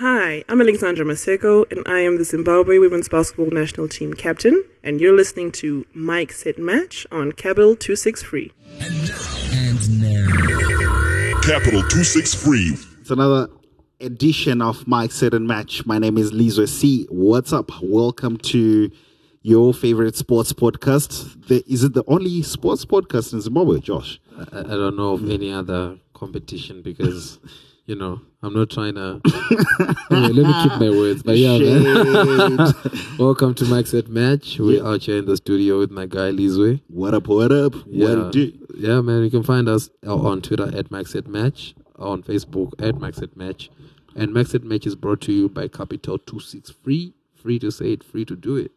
Hi, I'm Alexandra Maseko, and I am the Zimbabwe women's basketball national team captain, and you're listening to Mike Set Match on Capital 263. And now, Capital 263. It's another edition of Mike Set and Match. My name is Lizwe C. What's up? Welcome to your favorite sports podcast. The, is it the only sports podcast in Zimbabwe, Josh? I, I don't know of any other competition because, you know, I'm not trying to. anyway, let me keep my words. But yeah, man. Welcome to Mike's Set Match. We're out here in the studio with my guy Lizwe. What up, what up? Yeah, What do? yeah, man. You can find us on Twitter at Mike's Set Match, on Facebook at Mike's Set Match, and Mike's Set Match is brought to you by Capital Two Six Free. Free to say it, free to do it.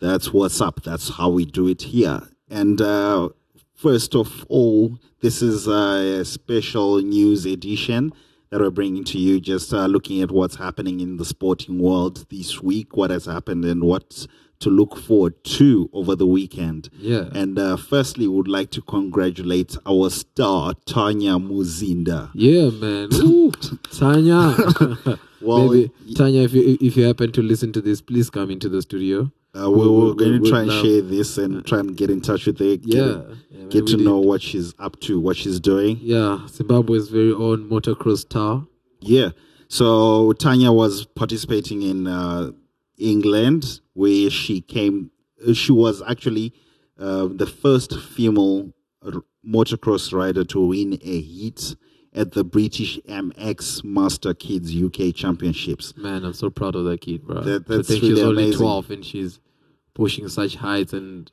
That's what's up. That's how we do it here. And uh, first of all, this is a special news edition that we're bringing to you, just uh, looking at what's happening in the sporting world this week, what has happened, and what to look forward to over the weekend. Yeah. And uh, firstly, would like to congratulate our star, Tanya Muzinda. Yeah, man. Ooh, Tanya. Well, Maybe, Tanya, if you if you happen to listen to this, please come into the studio. Uh, we, we're going to try and share this and try and get in touch with her. Get, Yeah, yeah, get to did. know what she's up to, what she's doing. Yeah, Zimbabwe's very own motocross star. Yeah. So Tanya was participating in uh, England, where she came. uh, She was actually uh, the first female motocross rider to win a heat at the British MX Master Kids UK Championships. Man, I'm so proud of that kid, bro. That- I that's think really she's only amazing. 12 and she's pushing such heights and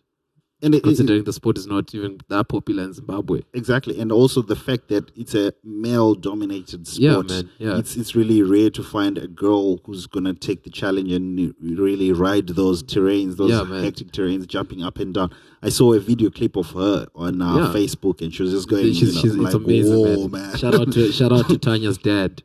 And it, it- considering the sport is not even that popular in Zimbabwe. Exactly, and also the fact that it's a male-dominated Yeah, sport. man, yeah. It's it's really rare to find a girl who's gonna take the challenge and really ride those terrains, those Yeah, hectic terrains, jumping up and down. I saw a video clip of her on uh, Yeah. Facebook, and she was just going. She's, you know, she's, it's like, amazing, man. man. Shout out to shout out to Tanya's dad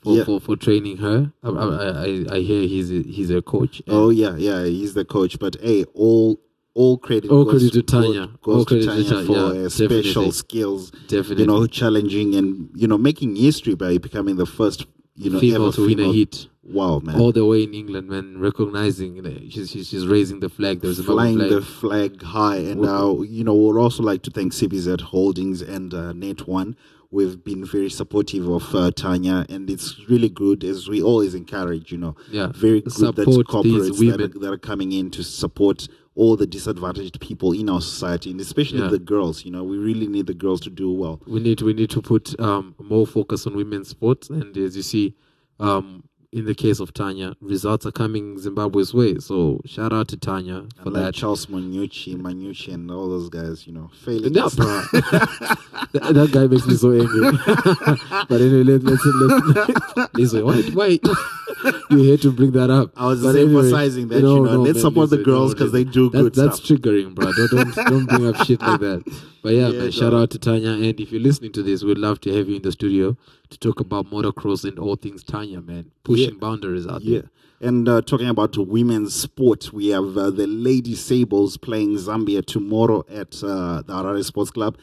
for, Yeah. for, for training her. I, I, I, I hear he's a, he's a coach. Oh yeah, yeah, he's the coach. But hey, all all credit All goes, credit to Tanya. Goes, goes All credit to Tanya for yeah, uh, special definitely. skills. Definitely. You know, challenging and you know making history by becoming the first you know female ever to win a female- hit. Wow, man. All the way in England, man, recognizing, you know, she's, she's, she's raising the flag. There's a flying flag. the flag high. And uh, you know, we'd also like to thank CBZ Holdings and uh, Net One. We've been very supportive of uh, Tanya, and it's really good as we always encourage. You know, Yeah. very good that Support these corporates that are, that are coming in to support all the disadvantaged people in our society, and especially Yeah. the girls. You know, we really need the girls to do well. we need we need to put um, more focus on women's sports and as you see um, in the case of Tanya results are coming Zimbabwe's way so shout out to Tanya for And like that Charles Manyuchi, Manyuchi, and all those guys. You know, failing. bro. that, that guy makes me so angry. but anyway, let, let's let's listen. Why why you had to bring that up? I was But just emphasizing that, you know, let's man, support the girls 'cause they do that, good That's stuff. triggering, bro. Don't, don't don't bring up shit like that. But yeah, Yeah, man, shout out to Tanya. And if you're listening to this, we'd love to have you in the studio to talk about motocross and all things Tanya, man. Pushing Yeah. boundaries out Yeah. there. And uh, talking about women's sport, we have uh, the Lady Sables playing Zambia tomorrow at uh, the Harare Sports Club.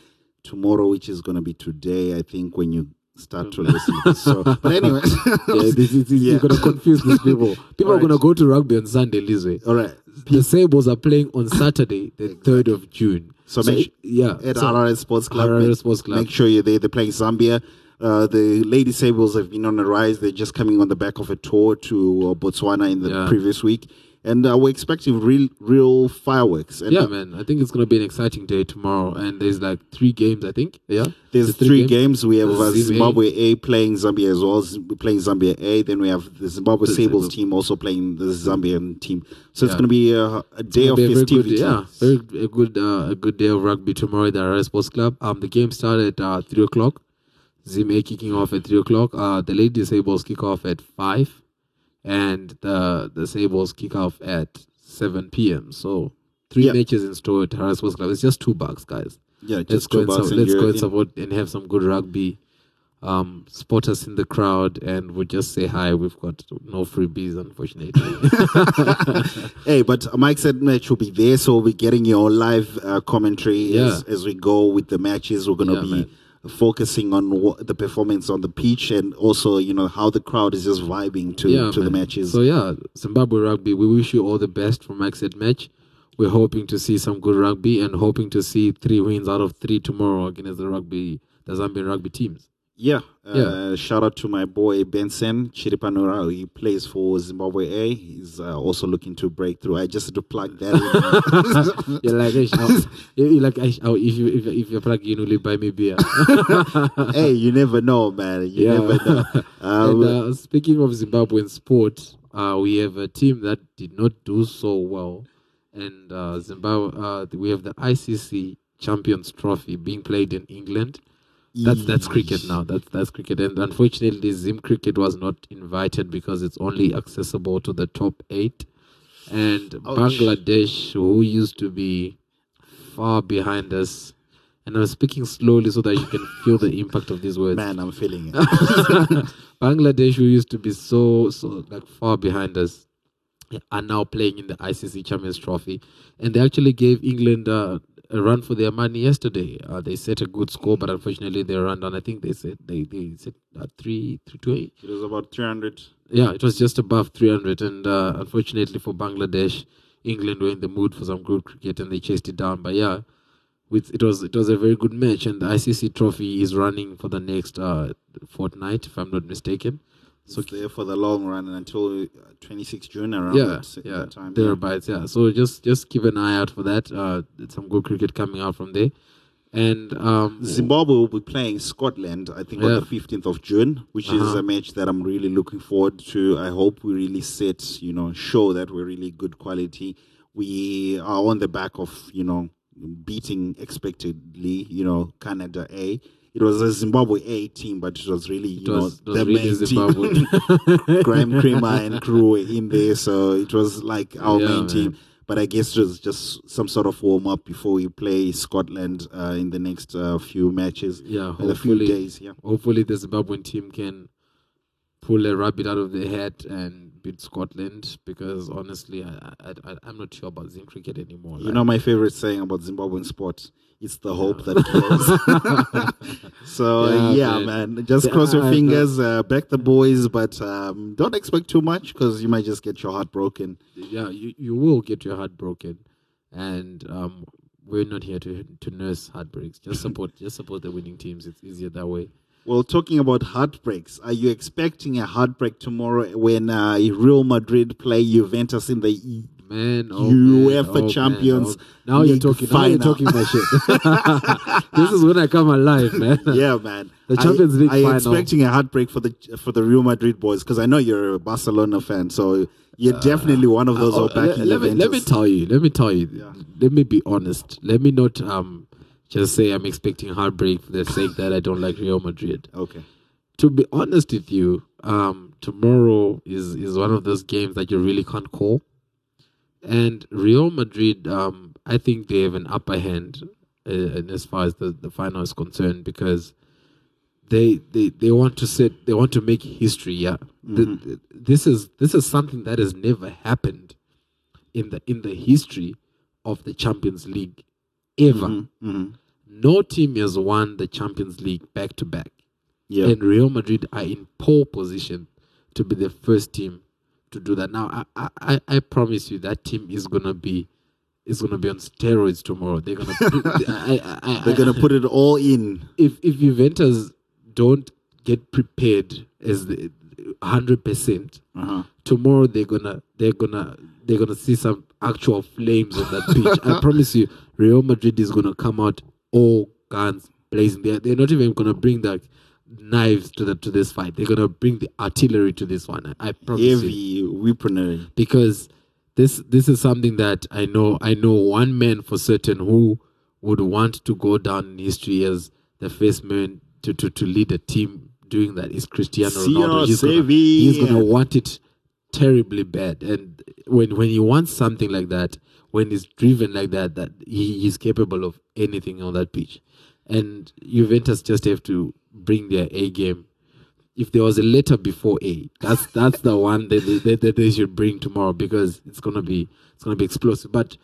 Tomorrow, which is going to be today, I think, when you start to listen to this. So, but anyway, Yeah, this is, Yeah. You're gonna confuse these people. People are gonna go to rugby on Sunday, Lizzie. all right. The Sables are playing on Saturday, the third of June. So make- yeah, At so- Harare Sports Club. Harare make, Sports Club. Make sure you're there. They're playing Zambia. Uh, the Lady Sables have been on a rise. They're just coming on the back of a tour to uh, Botswana in the Yeah. previous week. And uh, we're expecting real, real fireworks. And yeah, man. I think it's gonna be an exciting day tomorrow, and there's like three games. I think. Yeah. There's The three, games. We have uh, A. Zimbabwe A playing Zambia as well, playing Zambia A. Then we have the Zimbabwe The Sables Zimbabwe- team also playing the Zambian team. So it's going to be a, a day of It'll be a very good, festivity. yeah, very a good uh, a good day of rugby tomorrow at the Harare Sports Club. Um, the game started at uh, three o'clock. Zim A kicking off at three o'clock. Uh, the ladies Sables kick off at five, and the the Sables kick off at seven p.m. So three Yeah. matches in store at Harare Sports Club. It's just two bucks, guys. Yeah, Let's just go two and, bucks su- and let's go and in. support and have some good rugby. Um, spot us in the crowd, and we'll just say hi. We've got no freebies, unfortunately. Hey, but Mike said match will be there, so we'll be getting your live uh, commentary Yeah. as, as we go with the matches. We're going to Yeah, be man. Focusing on what, the performance on the pitch and also you know how the crowd is just vibing to yeah, to the matches. So yeah, Zimbabwe rugby. We wish you all the best for Max at match. We're hoping to see some good rugby and hoping to see three wins out of three tomorrow against the rugby, the Zambian rugby teams. Yeah. Uh, Yeah. Shout out to my boy Benson Chiripanura. He plays for Zimbabwe A. He's uh, also looking to break through. I just had to plug that in. You're like, "Eish, I'll- you're like, "Eish, if you if, if in, will you buy me beer? hey, you never know, man. You Yeah. never know. Uh, and uh, speaking of Zimbabwean sport, uh, we have a team that did not do so well, and uh, Zimbabwe. Uh, we have the ICC Champions Trophy being played in England. That's that's cricket now. That's that's cricket, and unfortunately, Zim cricket was not invited because it's only accessible to the top eight. And Bangladesh, who used to be far behind us, and I'm speaking slowly so that you can feel the impact of these words. Man, I'm feeling it. Bangladesh, who used to be so so like far behind us, are now playing in the ICC Champions Trophy, and they actually gave England uh, a run for their money yesterday. Uh, they set a good score, but unfortunately they ran down. I think they said they they said uh, three three to eight. It was about 300. Yeah, it was just above three hundred, and uh, unfortunately for Bangladesh, England were in the mood for some good cricket and they chased it down. But yeah. With, it was it was a very good match, and the ICC Trophy is running for the next uh, fortnight, if I'm not mistaken. So there for the long run and until uh, 26 June around yeah, that, yeah, that time. yeah. thereabouts. Yeah. So just just keep an eye out for that. Uh, some good cricket coming out from there, and um, Zimbabwe will be playing Scotland, I think, on the 15th of June, which is Uh-huh. a match that I'm really looking forward to. I hope we really set, you know, show that we're really good quality. We are on the back of, you know, beating expectedly, you know, Canada A. It was a Zimbabwe A team, but it was really, you it was, know, the really main Zimbabwe. team. Graham Cremer and crew were in there, so it was like our Yeah, main man. team. But I guess it was just some sort of warm up before we play Scotland uh, in the next uh, few matches. yeah, in a few days. Yeah, hopefully the Zimbabwean team can pull a rabbit out of their hat and beat Scotland because honestly, I, I, I I'm not sure about Zim cricket anymore. you Like, know my favorite saying about Zimbabwean sport. It's the hope that kills. so Yeah, yeah, man. just cross your fingers, uh, back the boys, but um, don't expect too much because you might just get your heart broken. yeah, you, you will get your heart broken, and um, we're not here to to nurse heartbreaks. Just support, just support the winning teams. It's easier that way. Well, talking about heartbreaks, are you expecting a heartbreak tomorrow when uh, Real Madrid play Juventus in the Man, oh UEFA man, oh, Champions Man, oh. Now you're League talking. Now you're talking my shit. this is when I come alive, man. yeah, man. The Champions League Are you final. expecting a heartbreak for the for the Real Madrid boys? Because I know you're a Barcelona fan, so you're definitely one of those Oh, who are let, let me, let me tell you. Let me tell you. Yeah. Let me be honest. Let me not um just say I'm expecting heartbreak for the sake that I don't like Real Madrid. okay. To be honest with you, um, tomorrow is is one of those games that you really can't call. And Real Madrid, um, I think they have an upper hand uh, as far as the, the final is concerned because they, they they want to set they want to make history. Yeah, The- the- this is this is something that has never happened in the in the history of the Champions League ever. Mhm. No team has won the Champions League back to back Yeah. and Real Madrid are in pole position to be the first team to do that. Now, I, I, I promise you that team is gonna be is gonna be on steroids tomorrow. They're gonna I, I, I, They're gonna put it all in. if if Juventus don't get prepared as the hundred percent Uh-huh. tomorrow they're gonna they're gonna they're gonna see some actual flames on that pitch. I promise you, Real Madrid is gonna come out all guns blazing. They're they're not even gonna bring the knives to the to this fight. They're gonna bring the artillery to this one. I, I promise you Heavy weaponry. because this this is something that I know I know one man for certain who would want to go down in history as the first man to, to, to lead a team doing that is Cristiano Ronaldo. He's gonna, he's gonna want it terribly bad. And when when he wants something like that, when he's driven like that, that he, he's capable of anything on that pitch. And Juventus just have to bring their A game if there was a letter before A, that's that's the one that they, that, that they should bring tomorrow because it's gonna be it's gonna be explosive. But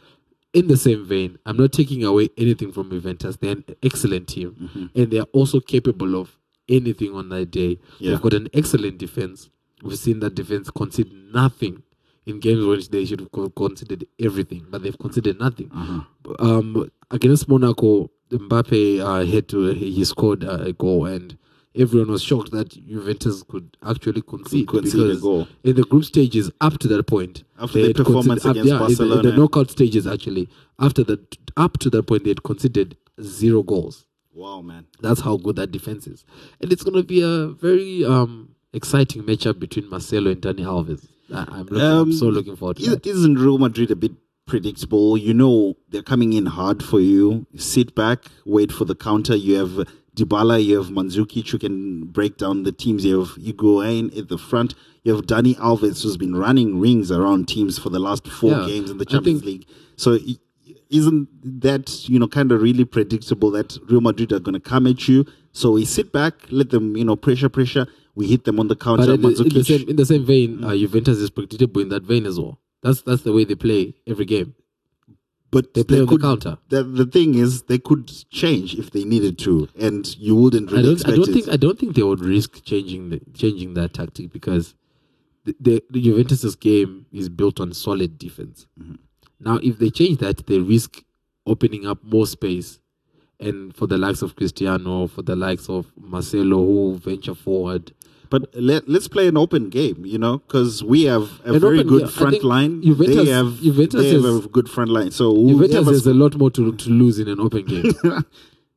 in the same vein, I'm not taking away anything from Juventus. They're an excellent team, Mm-hmm. and they are also capable of anything on that day. Yeah. They've got an excellent defense. We've seen that defense concede nothing in games which they should have co- conceded everything, but they've conceded nothing. Uh-huh. Um, against Monaco, Mbappe uh, had to he scored a goal, and everyone was shocked that Juventus could actually concede, concede a goal. in the group stages up to that point, After the performance conceded- against yeah, in the- in the, knockout stages actually after that up to that point they had conceded zero goals. Wow, man. That's how good that defense is. And it's going to be a very um, exciting matchup between Marcelo and Dani Alves. I- I'm, looking, Um, so looking forward to Is- that. Isn't Real Madrid a bit predictable? You know they're coming in hard for you. Sit back, wait for the counter. You have Dybala, you have Mandzukic who can break down the teams. You have Higuain at the front. You have Dani Alves who's been running rings around teams for the last four Yeah, games in the Champions think- League. So isn't that you know kind of really predictable that Real Madrid are going to come at you? So we sit back, let them you know pressure, pressure. We hit them on the counter. But in the, in the same in the same vein, uh, Juventus is predictable in that vein as well. That's that's the way they play every game. But They play on the counter. The, the thing is, they could change if they needed to, and you wouldn't I don't I don't it. think I don't think they would risk changing the changing that tactic because the, the, the Juventus's game is built on solid defense. Mm-hmm. Now, if they change that, they risk opening up more space, and for the likes of Cristiano, for the likes of Marcelo, who venture forward. But let, let's play an open game, you know, because we have a An very open good. I front line. Juventus- they have, Juventus they have has- a good front line. So Juventus has a lot more to, to lose in an open game.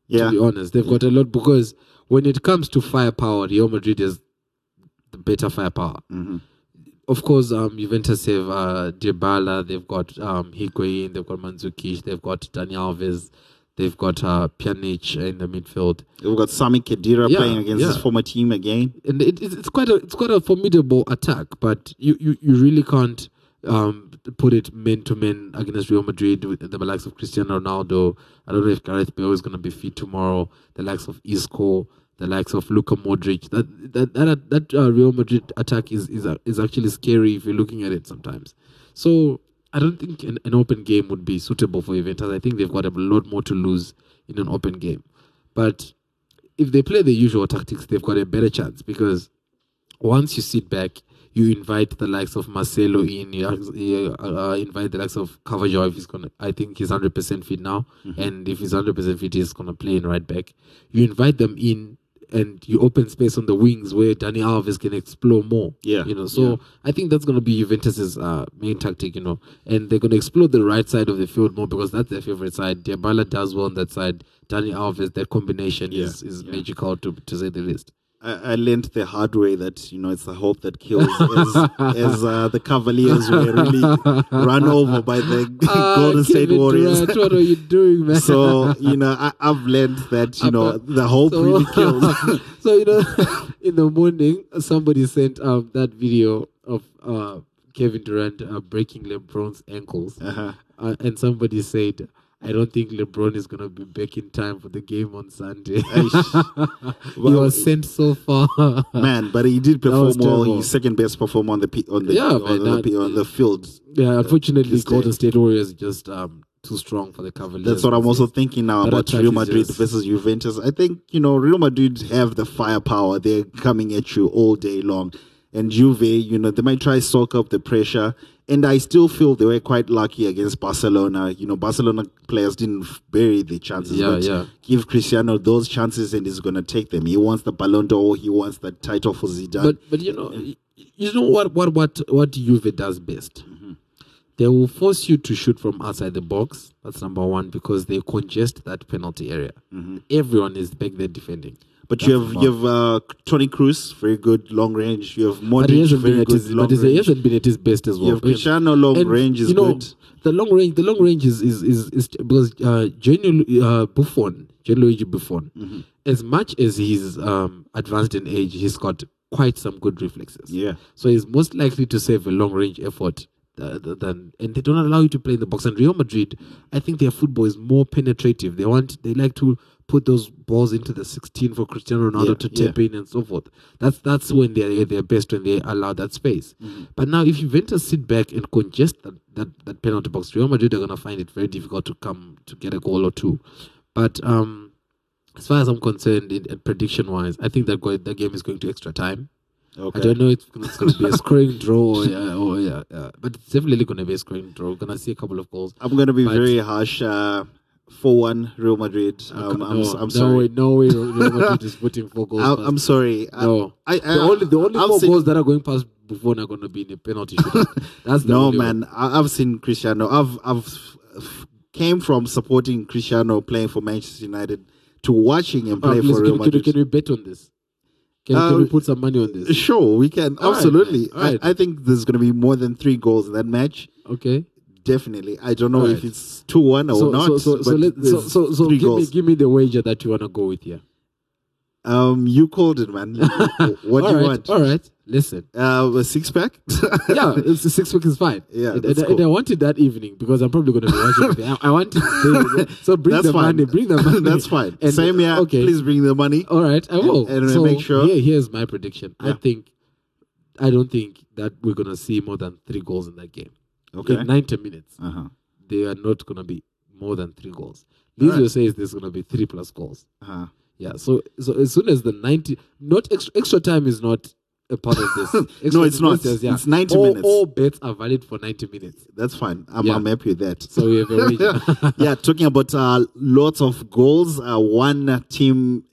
yeah, to be honest. They've got a lot because when it comes to firepower, Real Madrid has the better firepower. Mm-hmm. Of course, um, Juventus have uh, Dybala, they've got um, Higuain, they've got Mandzukic, they've got Dani Alves, they've got uh, Pjanic in the midfield, we've got Sami Khedira Yeah, playing against his former team again. and it, it's it's quite a it's quite a formidable attack. But you, you, you really can't um, put it man to man against Real Madrid with the likes of Cristiano Ronaldo. I don't know if Gareth Bale is going to be fit tomorrow. The likes of Isco, the likes of Luka Modric. That that that, that uh, Real Madrid attack is is uh, is actually scary if you're looking at it sometimes. So I don't think an, an open game would be suitable for Juventus. I think they've got a lot more to lose in an open game. But if they play the usual tactics, they've got a better chance because once you sit back, you invite the likes of Marcelo in, you, you uh, invite the likes of Carvajal if he's gonna. I think he's hundred percent fit now, Mm-hmm. and if he's hundred percent fit, he's gonna play in right back. You invite them in, and you open space on the wings where Dani Alves can explore more. Yeah, you know. So yeah. I think that's gonna be Juventus's uh, main tactic. You know, and they're gonna explore the right side of the field more because that's their favorite side. Dybala does well on that side. Dani Alves, that combination Yeah, is is yeah. magical to to say the least. I, I learned the hard way that you know it's the hope that kills. as as uh, the Cavaliers were really run over by the Ah, Golden State Kevin Warriors. Durant, what are you doing, man? so you know I, I've learned that you know the hope so, really kills. so you know, in the morning, somebody sent um that video of uh Kevin Durant uh, breaking LeBron's ankles, Uh-huh. uh, and somebody said. I don't think LeBron is gonna be back in time for the game on Sunday. Aish. he was sent so far. Man, but he did perform well. He's second best performer on the on the Yeah, on, man, the, that- on the field. yeah, unfortunately, Golden. State Warriors just um too strong for the Cavaliers. That's what I'm also thinking now That about Real Madrid just- versus Juventus. I think you know Real Madrid have the firepower. They're coming at you all day long, and Juve, you know, they might try soak up the pressure. And I still feel they were quite lucky against Barcelona. You know, Barcelona players didn't bury the chances, Yeah, but yeah. give Cristiano those chances, and he's gonna take them. He wants the Ballon d'Or. He wants the title for Zidane. But but you know you know what what what what Juve does best. Mm-hmm. They will force you to shoot from outside the box. That's number one because they congest that penalty area. Mm-hmm. Everyone is back there defending. But you have you have uh, Toni Kroos, very good long range. You have But he Modric, been very at good his, long but he's- he range. hasn't been at his best as well. You have Cristiano long And, range is you know, good. The long range, the long range is is is, is because uh, Gianlu- uh, Buffon, Gianluigi Buffon, Mm-hmm. as much as he's um, advanced in age, he's got quite some good reflexes. Yeah. So he's most likely to save a long range effort uh, than and they don't allow you to play in the box. And Real Madrid, I think their football is more penetrative. They want they like to put those balls into the 16 for Cristiano Ronaldo Yeah, to yeah. tap in and so forth. That's that's when they're at their best when they allow that space. Mm-hmm. But now if Juventus sit back and congest that, that, that penalty box, Real Madrid are gonna find it very difficult to come to get a goal or two. But um as far as I'm concerned, in, in prediction wise, I think that go, that game is going to extra time. Okay. I don't know if it's going to be a scoring draw or, yeah, or yeah, yeah, but it's definitely going to be a scoring draw. We're going to see a couple of goals. I'm going to be very harsh. Uh, 4 1 Real Madrid. Um, I'm, I'm no sorry. way, no way. Real Madrid is putting four goals. I, past. I'm sorry. No. I, I, the only the only I've four seen- goals that are going past Buffon are going to be in a penalty shootout. That's the No, one. man. I, I've seen Cristiano. I've I've came from supporting Cristiano playing for Manchester United to watching him Uh, play please, for Real we- can, Madrid. can we bet on this? Can, can we um, put some money on this? Sure, we can. All Absolutely. right. I, I think there's going to be more than three goals in that match. Okay. Definitely. I don't know All if right. it's 2 1 or So, not. so, so, so, let, so, so, give, me, give me the wager that you want to go with here. Um, you called it, man. what do you right, want? All right. Listen. Uh, a six pack? yeah, it's a six pack is fine. Yeah, and, and, and. I want it that evening because I'm probably going to be watching. I, I want it. So bring That's the fine. money. Bring the money. That's fine. And- Same here. Okay. Please bring the money. All right, I will. and so make sure- Here, here's my prediction. I think, I don't think that we're going to see more than three goals in that game. Okay. In 90 minutes, Uh-huh. they are not going to be more than three goals. Lizio right. says there's going to be three plus goals. Uh-huh. Yeah. So, so as soon as the 90, not extra, extra time is not a part of this. Extra- it's not. says, It's 90 all, minutes. All bets are valid for 90 minutes. That's fine. I'm, Yeah. I'm happy with that. So we have a yeah, talking about uh, lots of goals. Uh, one team,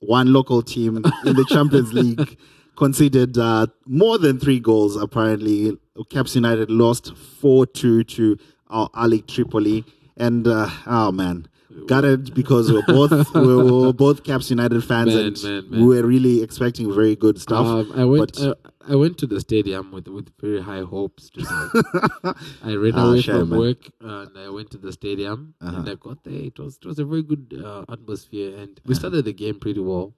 one local team in the Champions League conceded uh, more than three goals. Apparently, Caps United lost four two to Al Ahly Tripoli, and uh, oh man. Got it because we were both we were both Caps United fans Man, and man, man. we were really expecting very good stuff. Um, I went. but- I, I went to the stadium with with very high hopes. I ran Ah, away shame, from work and I went to the stadium Uh-huh. and I got there. It was it was a very good uh, atmosphere and we started the game pretty well,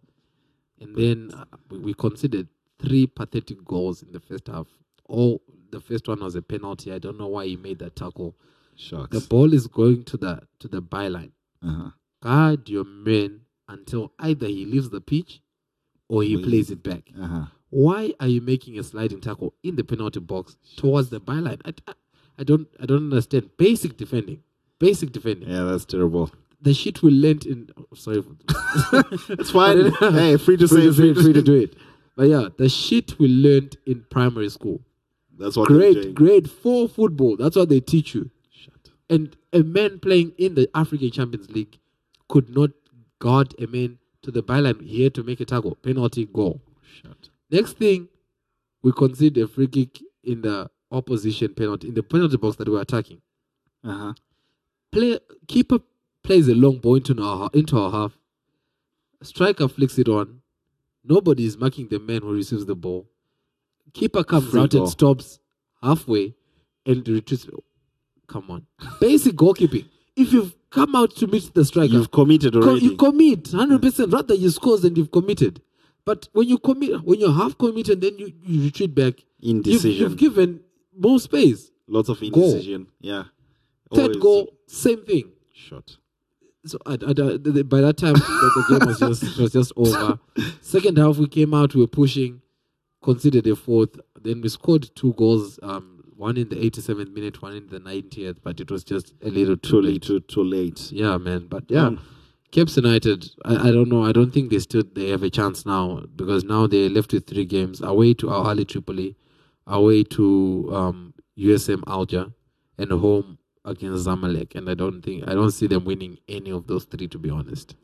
and then uh, we, we conceded three pathetic goals in the first half. All the first one was a penalty. I don't know why he made that tackle. Shucks. The ball is going to the to the byline. Uh-huh. Guard your man until either he leaves the pitch or he he- plays it back Uh-huh. why are you making a sliding tackle in the penalty box towards the byline? I, I, don't I don't understand. Basic defending. Basic defending. Yeah, that's terrible. The shit we learned in oh, sorry It's fine. hey, free to free say, to it, free to do it. But yeah, the shit we learned in primary school. That's what Grade grade four football. That's what they teach you. And a man playing in the African Champions League could not guard a man to the byline. He had to make a tackle. Penalty goal. Shut. Next thing, we concede a free kick in the opposition penalty in the penalty box that we're attacking. Uh-huh. Play keeper plays a long ball into our into our half. Striker flicks it on. Nobody is marking the man who receives the ball. Keeper comes Free out goal. and stops halfway and retreats. Come on, basic goalkeeping. If you've come out to meet the striker, You've committed Co- already. you commit 100% rather you score than you've committed but when you commit when you're half committed then you, you retreat back you've, Indecision. you've given more space Lots of Goal. indecision. Yeah. third Always goal same thing Shot. so I, I- I- by that time the, the game was just was just over second half we came out we were pushing conceded a fourth then we scored two goals um one in the 87th minute one in the 90th but it was just a little too, late. Too, too late. Yeah, man. But yeah, Um, Caps United. I, I don't know. I don't think they still they have a chance now because now they're left with three games away to Al Ahly Tripoli, away to um, USM Alger, and home against Zamalek. And I don't think I don't see them winning any of those three. To be honest.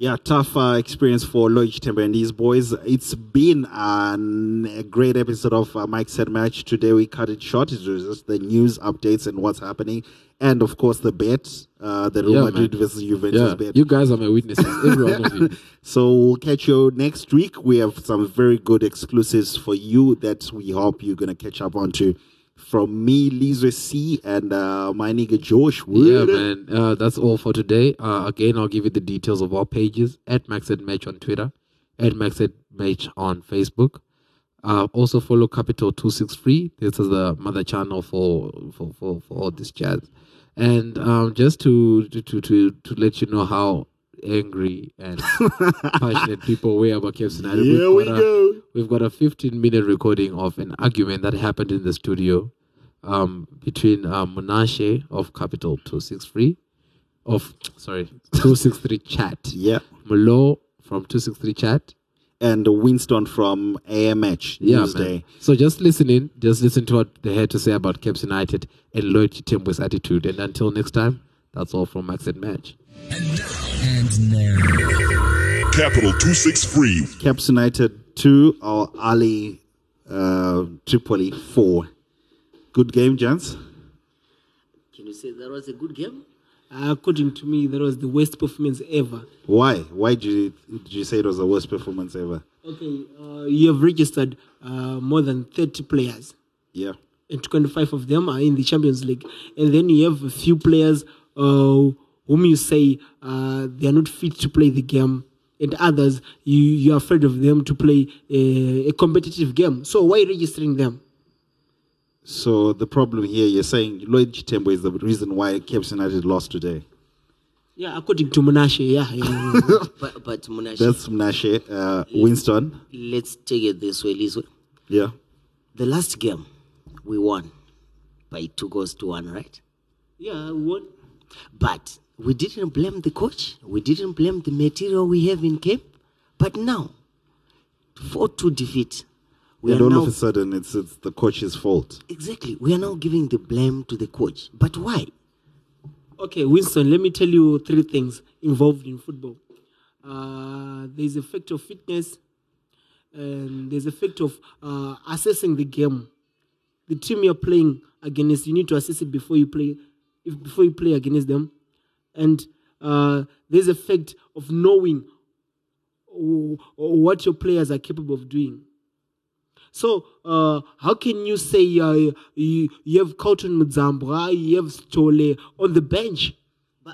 Yeah, tough uh, experience for Lloyd Chitembwe and his boys. It's been an, a great episode of uh, Mike Said Match. Today we cut it short. It was just the news updates and what's happening. And of course, the bet, uh, the Real Yeah, Madrid man. versus Juventus Yeah, bet. you guys are my witnesses. Every one of you. So we'll catch you next week. We have some very good exclusives for you that we hope you're going to catch up on to. From me, Lizwe C, and uh, my nigga Josh Wood. Yeah, man. Uh, that's all for today. Uh, again, I'll give you the details of our pages at Maxed Match on Twitter, at Maxed Match on Facebook. Uh, also follow Capital Two Six Free. This is the mother channel for for for, for all this jazz. And um, just to to to to let you know how angry and passionate people were about KFC United. Here we've we got a- go. We've got a 15 minute recording of an argument that happened in the studio um, between uh, of Capital 263 of sorry 263 chat. Yeah. Mulo from 263 chat. And Winston from AMH Yeah, Newsday. man. So just listen in, just listen to what they had to say about Caps United and Lloyd Chitembwe's attitude. And until next time, that's all from Max and Match. And now. Capital 263. Caps United 2 Al Ahly uh, Tripoli 4. Good game, gents. Can you say that was a good game? Uh, according to me, that was the worst performance ever. Why? Why did you, did you say it was the worst performance ever? Okay, uh, you have registered uh, more than 30 players, Yeah. and 25 of them are in the Champions League. And then you have a few players uh, whom you say uh, they are not fit to play the game, and others you, you're afraid of them to play a, a competitive game. So why registering them? So the problem here, you're saying Lloyd Chitembwe is the reason why Caps United lost today. Yeah, according to Munashe, yeah. yeah, yeah. But, but Munashe, That's Mnashe. Uh, Winston. let's take it this way, Lizwe. Yeah. The last game, we won by two goals to one, right? yeah, we won. But we didn't blame the coach. We didn't blame the material we have in camp. But now, 4 2 defeat. We And are all now, of a sudden, it's, it's the coach's fault. exactly, we are now giving the blame to the coach. But why? Okay, Winston, let me tell you three things involved in football. Uh, there's a factor of fitness, and there's a factor of uh, assessing the game. The team you're playing against, you need to assess it before you play, if, before you play against them, and uh, there's a fact of knowing what your players are capable of doing. So, uh, how can you say uh, you, you have Carlton Muzambra, you have Stole on the bench,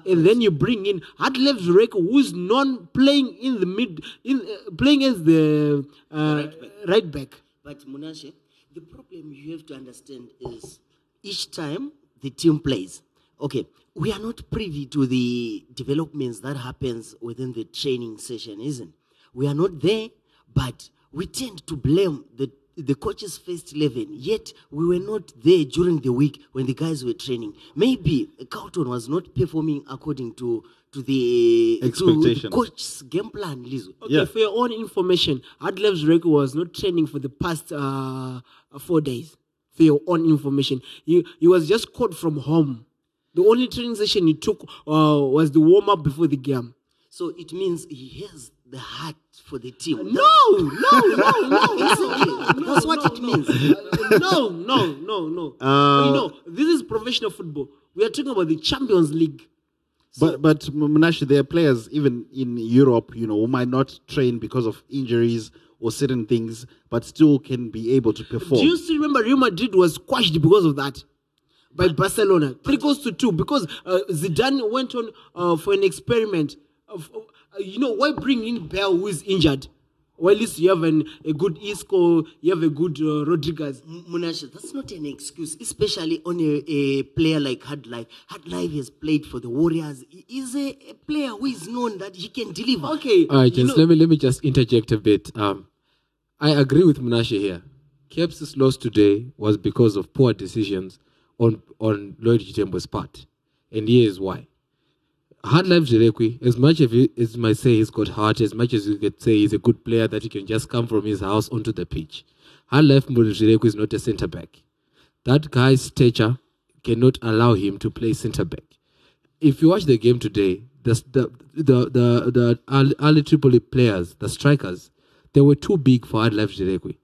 and then you bring in Hadlev Zvirekwi, who's non playing in the mid, in uh, playing as the uh, right back. But Munashe, the problem you have to understand is each time the team plays, okay, we are not privy to the developments that happens within the training session, isn't? We are not there, but we tend to blame the the coach's first eleven. Yet we were not there during the week when the guys were training. Maybe Carlton was not performing according to to the to the coach's game plan, Lizo. Okay, Yeah. for your own information, Hadlev record was not training for the past uh, four days. For your own information, he, he was just called from home. The only training session he took uh, was the warm up before the game. So it means he has the heart for the team. No, no, no, no, Exactly. That's what it means. no, no, no, no. Uh, you know, this is professional football. We are talking about the Champions League. But but Mnashe, there are players even in Europe, you know, who might not train because of injuries or certain things, but still can be able to perform. Do you still remember Real Madrid was squashed because of that? By Barcelona, three goals to two, because uh, Zidane went on uh, for an experiment. Of, uh, you know, why bring in Bale who is injured? Well, at least you have an, a good Isco, you have a good uh, Rodriguez. M- Munashe, that's not an excuse, especially on a, a player like Hadlife. Hadlife has played for the Warriors. He is a, a player who is known that he can deliver. Okay, All right, you just know- let me let me just interject a bit. Um, I agree with Munashe here. Caps' loss today was because of poor decisions on on Lloyd Chitembwe's part, and here is why. Hard Life Zvirekwi, as much as you as you might say he's got heart, as much as you could say he's a good player that he can just come from his house onto the pitch, Hard Life Zvirekwi is not a centre back. That guy's stature cannot allow him to play centre back if you watch the game today, the the the the, the Al Ahly Tripoli players, the strikers, they were too big for Adlef Zvirekwi.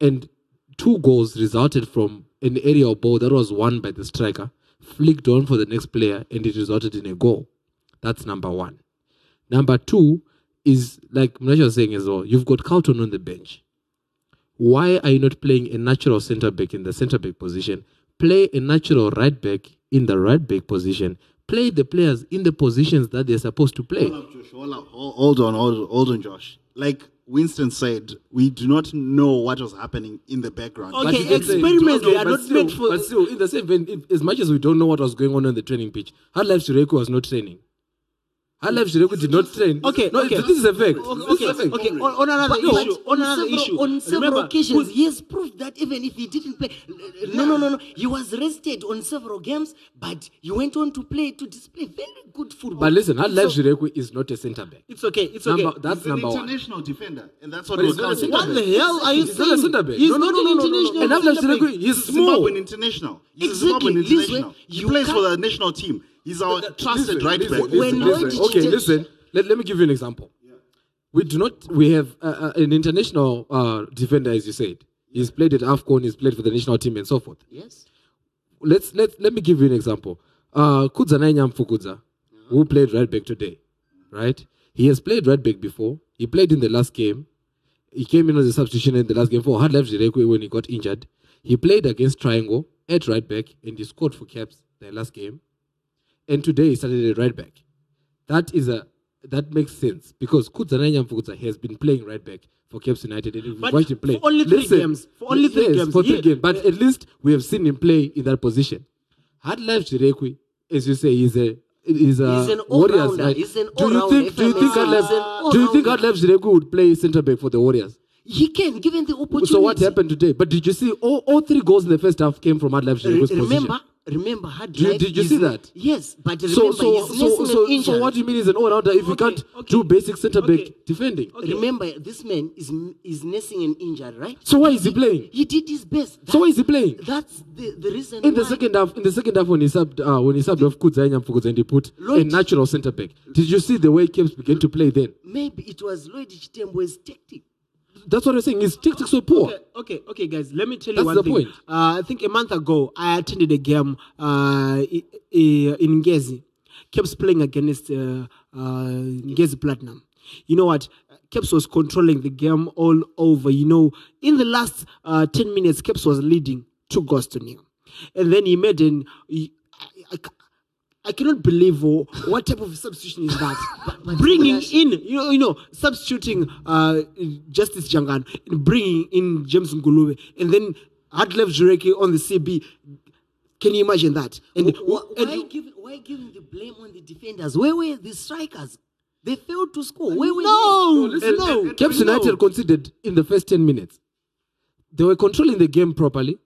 And two goals resulted from an aerial ball that was won by the striker, flicked on for the next player, and it resulted in a goal. That's number one. Number two is like Mnash was saying as well, you've got Carlton on the bench. Why are you not playing a natural centre back in the centre back position? Play a natural right back in the right back position. Play the players in the positions that they're supposed to play. Hold on, Josh, hold on, hold on, hold on, Josh. Like Winston said, we do not know what was happening in the background. Okay, But he did say- experiments are not still, meant for- But still, in the same vein, as much as we don't know what was going on on the training pitch, Hard Life Zvirekwi was not training. Hard Life Zvirekwi did not train. Okay, no, okay. this is a fact. Okay, This is a okay, fact. okay. On, on another But- issue, but on another several, issue, on several remember, occasions, he has proved that even if he didn't play, no, no, no, no, he was rested on several games, but he went on to play to display very good football. But listen, Hard Life So- Zvirekwi is not a centre back. it's okay, it's okay. Number, that's He's an number one. international defender, and that's what But we're he's not a what the hell are you He's not a saying? centre back. He's No, no, not no, an no, no, no, no. international And Hard Life centre back. Zvirekwi, he's He's a small. Zimbabwean international. He's Exactly. a Zimbabwean This way, international. He plays for the national team. He's our Listen, trusted right listen, back. listen. Okay, listen. Let, let me give you an example. We do not. We have uh, uh, an international uh, defender, as you said. He's played at Afcon. He's played for the national team and so forth. Yes. Let's let let me give you an example. Uh, Kudzanai Nyamfukudza, who played right back today, right? He has played right back before. He played in the last game. He came in as a substitution in the last game for Hard Life Zvirekwi when he got injured. He played against Triangle at right back and he scored for Caps the last game. And today he started at right back. That is a that makes sense because Kudzanai Nyamfukudza has been playing right back for Caps United and we've But watched him play. for only three games. For only three yes, games. For three Yeah. games. But at least we have seen him play in that position. Hard Life Zvirekwi, as you say, is a is a He's an Warriors. Right? He's an do you think do you think may Hard. Life He's an do you think Hard. Life Zvirekwi would play centre back for the Warriors? He can, given the opportunity. So what happened today? But did you see all, all three goals in the first half came from Hard Life Zvirekwi's position? remember, hard Do you- life did you is- see that? Yes, but remember, So so he's so so, so what do you mean is an all rounder if you Okay, can't okay. do basic centre back Okay. defending? Remember, this man is is nursing an injury, right? So why is he playing? He did his best. So why is he playing? That's the, the reason. In the second half, in the second half, when he subbed, uh, when he subbed off Kudza Nyamfukudza and he put a natural centre back, did you see the way Caps began to play then? maybe it was Lloyd Chitembwe's tactic. That's what I'm saying. His tactics were poor. Okay, okay, okay, guys. Let me tell That's you one the thing. point. Uh, I think a month ago, I attended a game uh, in Ngezi. Kept playing against uh, uh, Ngezi Platinum. You know what? Caps was controlling the game all over. You know, in the last uh, 10 minutes, Caps was leading two goals to nil. And then he made an. He, I, I, I cannot believe oh, what type of substitution is that. bringing in, you know, you know, substituting uh, Justice Jangano bringing in James Ngulube, and then hard left Zvirekwi on the CB. Can you imagine that? And, Why, and why, giving, why giving the blame on the defenders? Where were the strikers? They failed to score. Where were no, they? listen, no. And Caps United conceded in the first 10 minutes. They were controlling the game properly.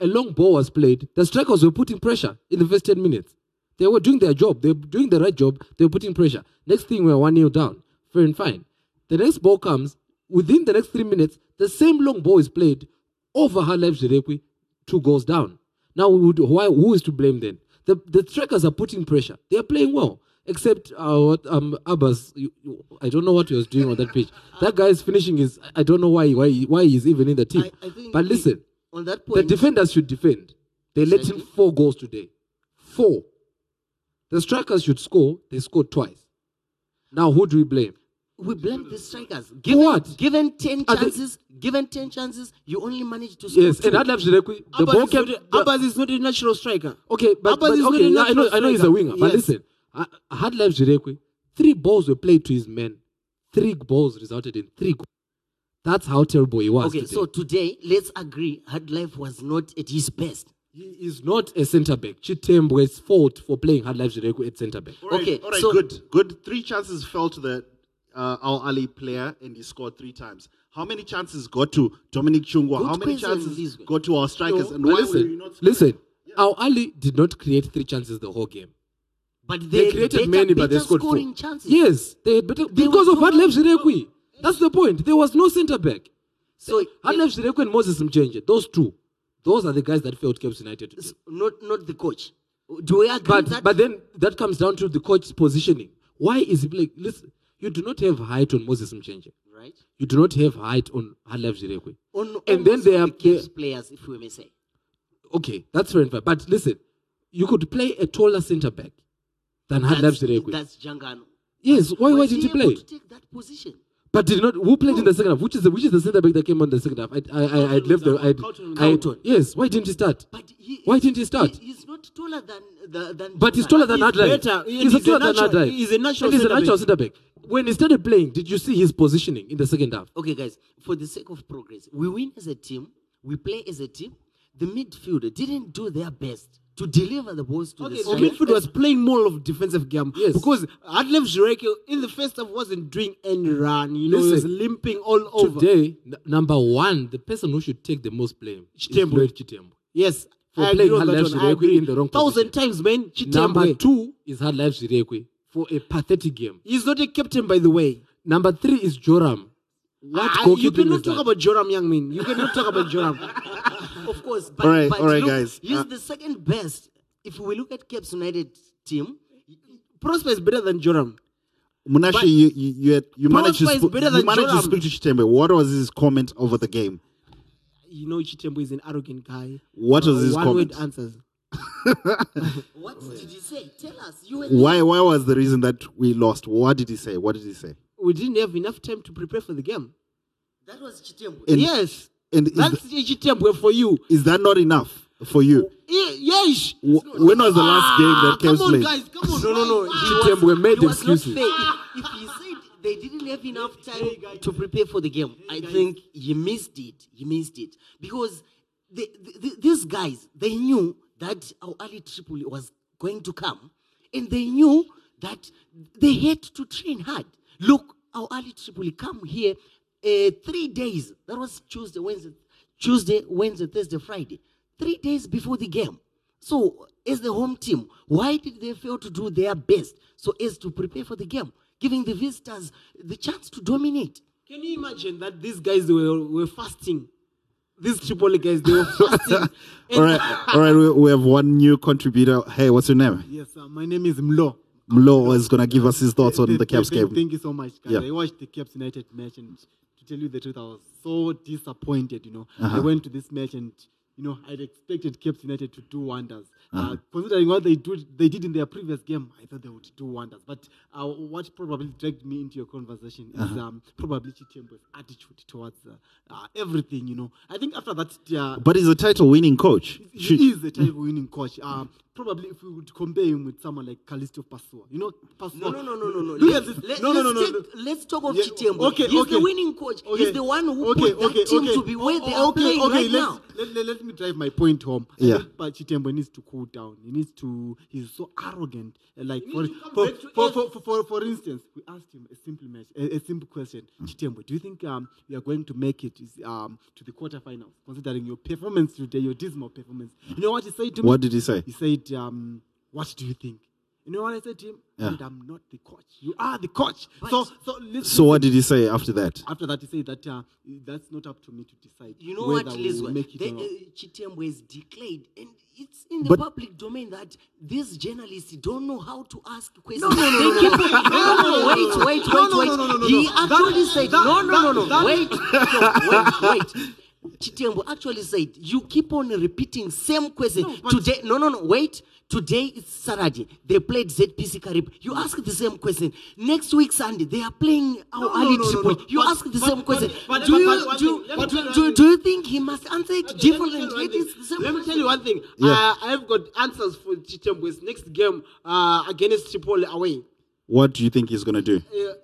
A long ball was played. The strikers were putting pressure in the first 10 minutes. They were doing their job. They were doing the right job. They were putting pressure. Next thing, we were 1 0 down. Fair and fine. The next ball comes. Within the next three minutes, the same long ball is played over Halef Zvirekwi, two goals down. Now, we would, why, who is to blame then? The, the strikers are putting pressure. They are playing well. Except uh, what um, Abbas, you, you, I don't know what he was doing on that pitch. That guy is finishing his. I don't know why why why he's even in the team. I, I but listen, on that point, the defenders should defend. They let in four goals today. Four. The strikers should score. They scored twice. Now who do we blame? we blame the strikers. Given, what? Given 10 Are they- chances, given 10 chances, you only managed to score Yes, two. and Adlam Zvirekwi, the ball Abbas, is kept. Abbas is not a natural striker. Okay, but, but okay, yeah, I know, I know he's a winger. But listen, had left Zvirekwi. Three balls were played to his men. Three balls resulted in three goals. That's how terrible he was. Okay, today. so today, let's agree, Hard Life was not at his best. He is not a centre back. Chitembwe's fault for playing hard life Zvirekwi at centre back. All right, Okay, all right, so- good, good. Three chances fell to the uh, Al Ahly player, and he scored three times. How many chances got to Dominic Chungwa? Good How many question, chances Lizwe. got to our strikers? and But why were listen, you not? listen. Al Ahly did not create three chances the whole game. But They, they, created better, many, but they better scored four. chances. Yes, they had better There because of no- hard life Zvirekwi. That's the point. There was no centre back. So Hard life Zvirekwi and Moses Mchenje, those two, those are the guys that failed Caps United. Today. not not the coach. Do we agree But that? but then that comes down to the coach's positioning. Why is he playing? Listen, you do not have height on Moses Mchenje. right? You do not have height on Halef Zvirekwi. On, And then all are the players, if we may say. Okay, that's fair enough. But listen, you could play a taller centre back than Halef Zvirekwi. that's Jangano. Yes, why why didn't he able play? to take that position? But did not who played in the second half? Which is the which is the centre back that came on the second half? I I I I'd left the I'd, Carlton. I Carlton. yes. Why didn't he start? But he, Why didn't he start? He, he's not taller than the, than. But he's taller than better. He's, He's a taller than natural- Adlan. he's a natural he's a natural back. centre back. when he started playing, did you see his positioning in the second half? Okay, guys, for the sake of progress, we win as a team, we play as a team. The midfielder didn't do their best to deliver the balls to Okay, the striker. midfield was playing more of defensive game. Yes. Because Adlev Zvirekwi in the first half wasn't doing any run. You know, he was Listen, limping all over. Today, n- number one, the person who should take the most blame is Chitembwe. Lloyd Chitembwe. Yes. For I playing agree on that Adlev one. I Zvirekwi agree. in the wrong Thousand position. times, man. Number two is Hadlife Zvirekwi for a pathetic game. He's not a captain, by the way. Number three is Joram. What Ah, you cannot talk that? about Joram Youngmin. You cannot talk about Joram. Of course, but, All right, but all right, look, guys. He's Uh, the second best. If we look at Caps United team, Prosper is better than Joram. Munashe, you you you, had, you managed to Prosper is sp- better you than managed to speak to Chitembwe. What was his comment over the game? You know, Chitembwe is an arrogant guy. What was his One comment? word answers. what did he say? Tell us. You Why why was the reason that we lost? What did he say? What did he say? We didn't have enough time to prepare for the game. That was Chitembwe. And- yes. And is, That's Chitembwe for you. is that not enough for you? Yes. W- when was the last game that Ah, come on, played? guys. Come on. No, no, no. Ah, He was- made he excuses. fair. If, if he said they didn't have enough time to prepare for the game, I think he missed it. He missed it because the, the, the- these guys they knew that Al Ahly Tripoli was going to come, and they knew that they had to train hard. Look, Al Ahly Tripoli come here uh, three days. That was Tuesday, Wednesday, Tuesday, Wednesday, Thursday, Friday. Three days before the game. So, as the home team, why did they fail to do their best so as to prepare for the game, giving the visitors the chance to dominate? Can you imagine that these guys were, were fasting? These Tripoli guys, they were fasting. All right, all right. We, we have one new contributor. Hey, what's your name? Yes, uh, my name is Mlo. Mlo is gonna give us his thoughts on Th- the th- Caps thank, game. Thank you so much, guys. Yeah. I watched the Caps United match, and to tell you the truth, I was so disappointed. You know, Uh-huh. I went to this match, and you know, I'd expected Caps United to do wonders. Uh-huh. Uh, considering what they do, they did in their previous game, I thought they would do wonders. But uh, what probably dragged me into your conversation is Uh-huh. um, probably Chitembwe's attitude towards uh, uh, everything. You know, I think after that. Uh, But he's a title-winning coach. Should- he is a title winning coach. Um, probably if we would compare him with someone like Kalisto Pasuwa. You know, Pasuwa. No, no, no, no, no, no. Look at Let's, this. let, no, no, no, no, take- no. let's talk of Yeah, Chitembwe. okay, He's okay. the winning coach. Okay. He's the one who okay, put that okay, team okay. to be where O- they are okay, playing okay, right let's, now. Let, let, let me drive my point home. Yeah. But Chitembwe needs to cool down. He needs to. He's so arrogant. Like for needs to come for, for, for, for, for, for instance, we asked him a simple match, a, a simple question. Chitembwe, do you think um, you are going to make it um, to the quarterfinals, considering your performance today, your dismal performance? You know what he said to me? What did he say? He said, um, "What do you think?" You know what I said to him? Yeah. And I'm not the coach. You are the coach. so, so, listen, So what did he say after that? after that, he said that uh, that's not up to me to decide. You know whether what, we will make it The, or not. uh, Chitembwe is declared, and it's in the But- public domain that these journalists don't know how to ask questions. No, no, no, They no, keep no. on- no, no, no, wait, wait, No, wait, no, wait. no, no, no, no, He no. actually That- said, that- no, no, no, no, that- wait, no, wait, wait. Chitembwe actually said, you keep on repeating same question. No, Today, no, no, no, wait. Today it's Saturday. They played ZPC Kariba. You ask the same question. Next week Sunday they are playing our No, no, Ali no, no, Tripoli. no. You But- ask the but- same but- question. but- do but- you but- do, let do, you do, do you think he must answer it Okay, let me tell differently? you one thing. is the same Let me tell you one thing. Yeah. Uh, I've got answers for Chitembwe's next game uh, against Tripoli away. What do you think he's gonna do? Uh,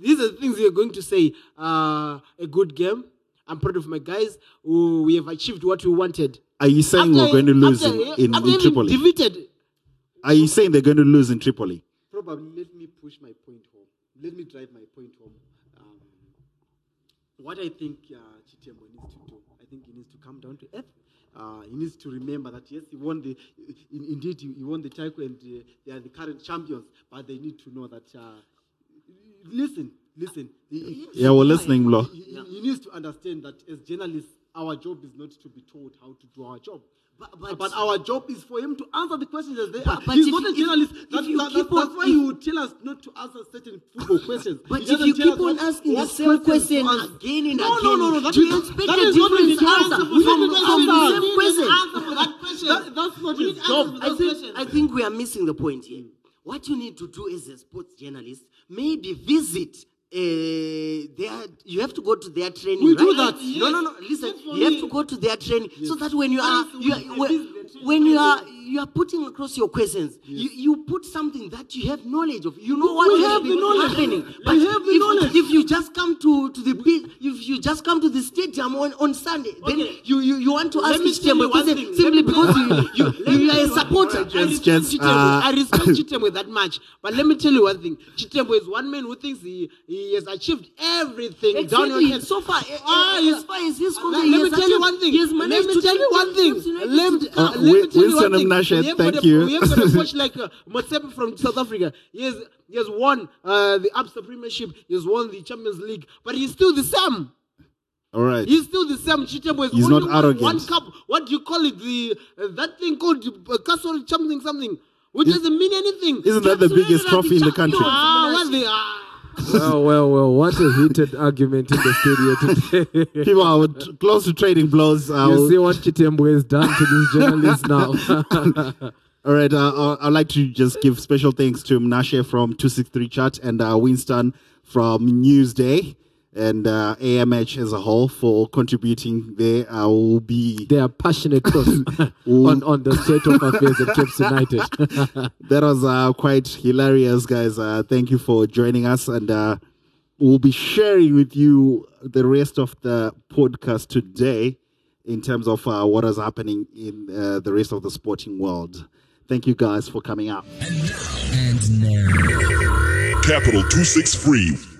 these are the things you're going to say. Uh, a good game. I'm proud of my guys. who we have achieved what we wanted. Are you saying we're going to lose in, in, in Tripoli? defeated. Are you saying they're going to lose in Tripoli? Probably let me push my point home. Let me drive my point home. Um, what I think uh, Chitembwe needs to do, I think he needs to come down to earth. Uh, he needs to remember that yes, he won the, in, indeed he, he won the title and uh, they are the current champions. But they need to know that. Uh, listen, listen. He- he- Yeah, we're listening, Mlo. he, he- he needs to understand that as journalists, our job is not to be told how to do our job. But- But, our job is for him to answer the questions as they But- are. but He's not you- a journalist. if That- you that- keep that's why if- he would tell us not to answer certain football questions. But if you keep on what- asking the same question again and no, again, no, no, no. That you expect that a different answer from- We from need the same We need question? that question. That- That's not his job. I think, I think we are missing the point here. What you need to do as a sports journalist, maybe visit. Uh, their, you have to go to their training. We right? do that, No, no, no. Listen, Yes, you have to go to their training so that when you are, you are when, when you are you are putting across your questions. You, you put something that you have knowledge of. You know what We has have the knowledge. happening. We have the if, knowledge. if you just come to, to the big, if you just come to the stadium on, on Sunday, then you, you, you want to ask me each tell team you one question thing. simply because you, you, Let me you are a you one- supporter. I respect gents, Chitembwe. uh, I respect Chitembwe that much. But let me tell you one thing. Chitembwe is one man who thinks he, he has achieved everything down your head. So far, eh, Ah, eh, he's- as far as he's Let, let he me has tell you achieved- one thing. Let me tell you one thing. Let, to uh, come. let me tell you one thing. Munashe, We have thank got a, you. We have got a coach like uh, Motsepe from South Africa. He has, he has won uh, the Absa Premiership. He has won the Champions League. But he's still the same. All right. He's still the same. Chitembwe is He's only not arrogant. One cup. What do you call it? The uh, that thing called uh, castle something something, which doesn't mean anything. Isn't that the biggest United are trophy in the country? Ah, what they are. Well, well, well. What a heated argument in the studio today. People are close to trading blows. Uh, you see what Chitembwe has done to these journalists now. All right, uh, uh, I'd like to just give special thanks to Munashe from 263 Chat and uh, Winston from Newsday and uh, AMH as a whole for contributing there. I will be they are passionate thoughts on, on the state of affairs at Caps United. that was uh, quite hilarious, guys. Uh, thank you for joining us, and uh, we'll be sharing with you the rest of the podcast today in terms of uh, what is happening in uh, the rest of the sporting world. Thank you, guys, for coming out. And now. Capital 263